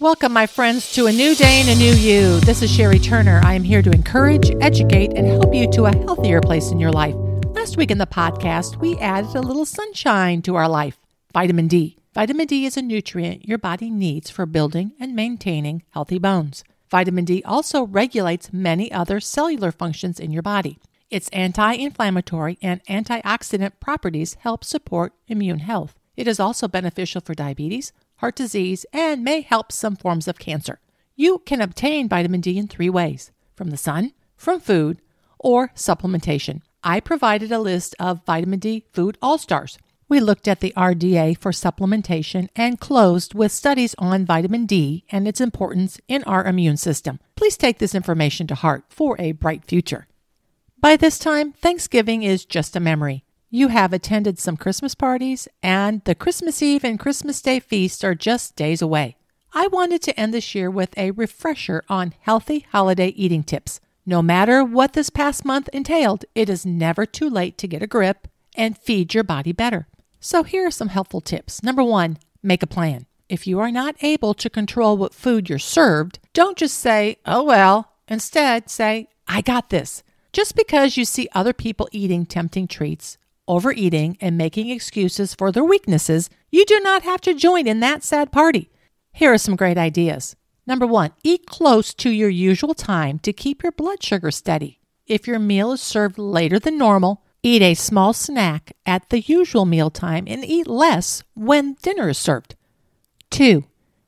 Welcome, my friends, to a new day and a new you. This is Sherry Turner. I am here to encourage, educate, and help you to a healthier place in your life. Last week in the podcast, we added a little sunshine to our life vitamin D. Vitamin D is a nutrient your body needs for building and maintaining healthy bones. Vitamin D also regulates many other cellular functions in your body. Its anti inflammatory and antioxidant properties help support immune health. It is also beneficial for diabetes, heart disease, and may help some forms of cancer. You can obtain vitamin D in three ways from the sun, from food, or supplementation. I provided a list of vitamin D food all stars. We looked at the RDA for supplementation and closed with studies on vitamin D and its importance in our immune system. Please take this information to heart for a bright future. By this time, Thanksgiving is just a memory. You have attended some Christmas parties, and the Christmas Eve and Christmas Day feasts are just days away. I wanted to end this year with a refresher on healthy holiday eating tips. No matter what this past month entailed, it is never too late to get a grip and feed your body better. So, here are some helpful tips. Number one, make a plan. If you are not able to control what food you're served, don't just say, oh well. Instead, say, I got this. Just because you see other people eating tempting treats overeating, and making excuses for their weaknesses, you do not have to join in that sad party. Here are some great ideas. Number one, eat close to your usual time to keep your blood sugar steady. If your meal is served later than normal, eat a small snack at the usual meal time and eat less when dinner is served. Two,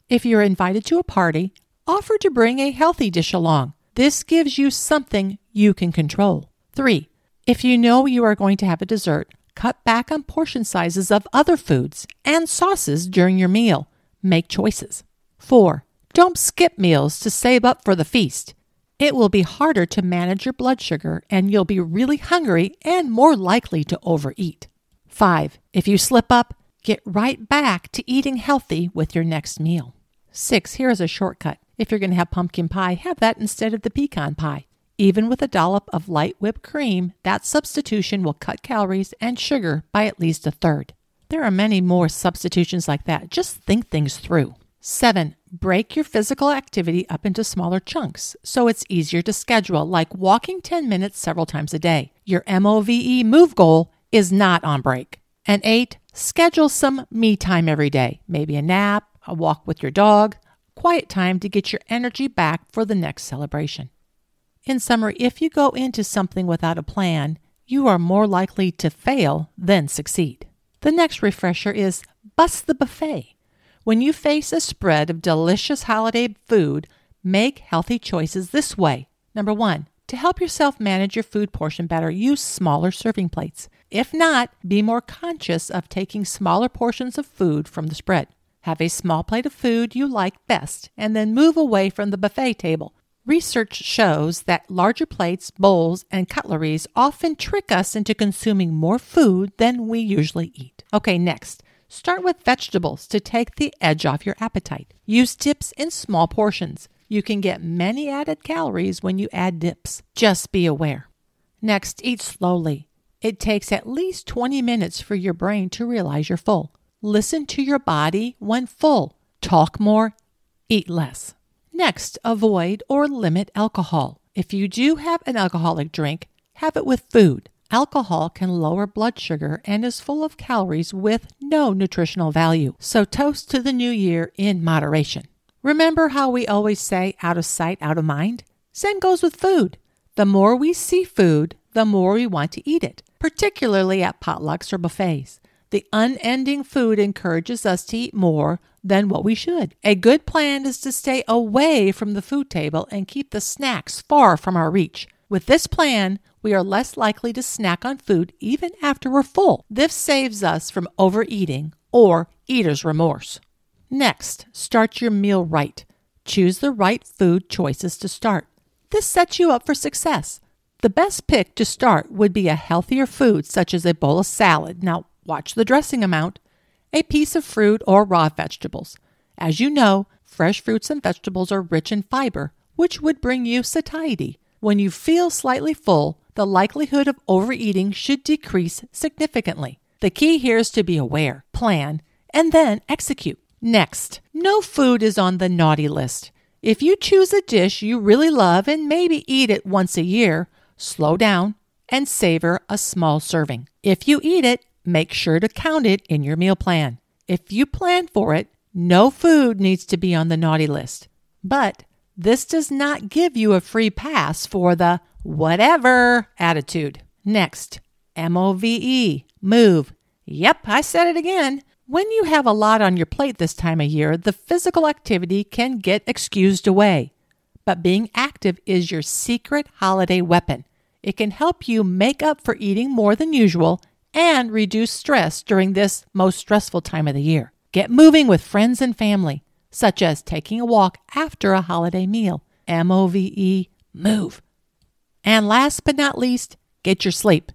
if you're invited to a party, offer to bring a healthy dish along. This gives you something you can control. Three, if you know you are going to have a dessert, cut back on portion sizes of other foods and sauces during your meal. Make choices. 4. Don't skip meals to save up for the feast. It will be harder to manage your blood sugar and you'll be really hungry and more likely to overeat. 5. If you slip up, get right back to eating healthy with your next meal. 6. Here is a shortcut. If you're going to have pumpkin pie, have that instead of the pecan pie. Even with a dollop of light whipped cream, that substitution will cut calories and sugar by at least a third. There are many more substitutions like that. Just think things through. 7. Break your physical activity up into smaller chunks so it's easier to schedule, like walking 10 minutes several times a day. Your MOVE move goal is not on break. And 8. Schedule some me time every day, maybe a nap, a walk with your dog, quiet time to get your energy back for the next celebration. In summary, if you go into something without a plan, you are more likely to fail than succeed. The next refresher is bust the buffet. When you face a spread of delicious holiday food, make healthy choices this way. Number one, to help yourself manage your food portion better, use smaller serving plates. If not, be more conscious of taking smaller portions of food from the spread. Have a small plate of food you like best, and then move away from the buffet table. Research shows that larger plates, bowls, and cutleries often trick us into consuming more food than we usually eat. Okay, next. Start with vegetables to take the edge off your appetite. Use dips in small portions. You can get many added calories when you add dips. Just be aware. Next, eat slowly. It takes at least 20 minutes for your brain to realize you're full. Listen to your body when full. Talk more, eat less. Next, avoid or limit alcohol. If you do have an alcoholic drink, have it with food. Alcohol can lower blood sugar and is full of calories with no nutritional value. So toast to the new year in moderation. Remember how we always say out of sight, out of mind? Same goes with food. The more we see food, the more we want to eat it, particularly at potlucks or buffets. The unending food encourages us to eat more than what we should. A good plan is to stay away from the food table and keep the snacks far from our reach. With this plan, we are less likely to snack on food even after we're full. This saves us from overeating or eater's remorse. Next, start your meal right. Choose the right food choices to start. This sets you up for success. The best pick to start would be a healthier food such as a bowl of salad. Now, watch the dressing amount, a piece of fruit or raw vegetables. As you know, fresh fruits and vegetables are rich in fiber, which would bring you satiety. When you feel slightly full, the likelihood of overeating should decrease significantly. The key here is to be aware, plan, and then execute. Next, no food is on the naughty list. If you choose a dish you really love and maybe eat it once a year, slow down and savor a small serving. If you eat it, make sure to count it in your meal plan. If you plan for it, no food needs to be on the naughty list. But this does not give you a free pass for the whatever attitude. Next, M O V E, move. Yep, I said it again. When you have a lot on your plate this time of year, the physical activity can get excused away. But being active is your secret holiday weapon. It can help you make up for eating more than usual and reduce stress during this most stressful time of the year. Get moving with friends and family, such as taking a walk after a holiday meal. M O V E, move. And last but not least, get your sleep.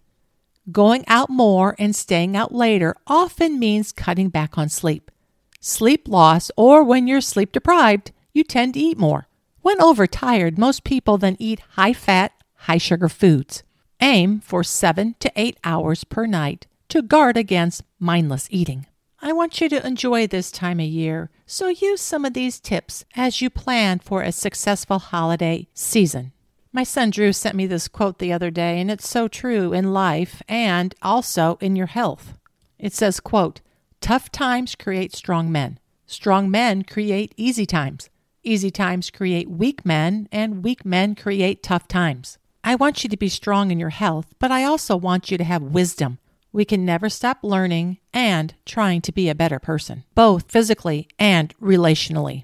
Going out more and staying out later often means cutting back on sleep. Sleep loss, or when you're sleep deprived, you tend to eat more. When overtired, most people then eat high fat, high sugar foods. Aim for seven to eight hours per night to guard against mindless eating. I want you to enjoy this time of year, so use some of these tips as you plan for a successful holiday season. My son Drew sent me this quote the other day, and it's so true in life and also in your health. It says, quote, Tough times create strong men. Strong men create easy times. Easy times create weak men, and weak men create tough times. I want you to be strong in your health, but I also want you to have wisdom. We can never stop learning and trying to be a better person, both physically and relationally.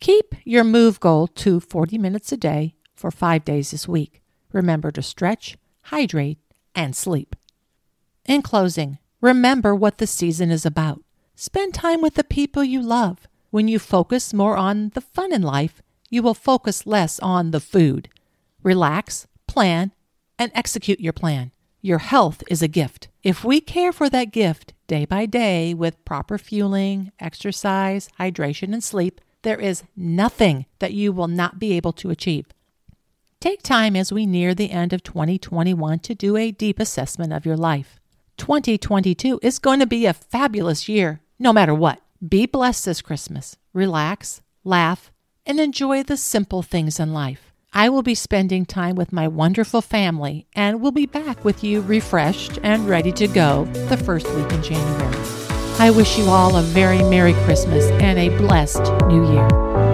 Keep your move goal to 40 minutes a day for five days this week. Remember to stretch, hydrate, and sleep. In closing, remember what the season is about. Spend time with the people you love. When you focus more on the fun in life, you will focus less on the food. Relax, plan, and execute your plan. Your health is a gift. If we care for that gift day by day with proper fueling, exercise, hydration, and sleep, there is nothing that you will not be able to achieve. Take time as we near the end of 2021 to do a deep assessment of your life. 2022 is going to be a fabulous year, no matter what. Be blessed this Christmas. Relax, laugh, and enjoy the simple things in life. I will be spending time with my wonderful family and will be back with you refreshed and ready to go the first week in January. I wish you all a very Merry Christmas and a blessed New Year.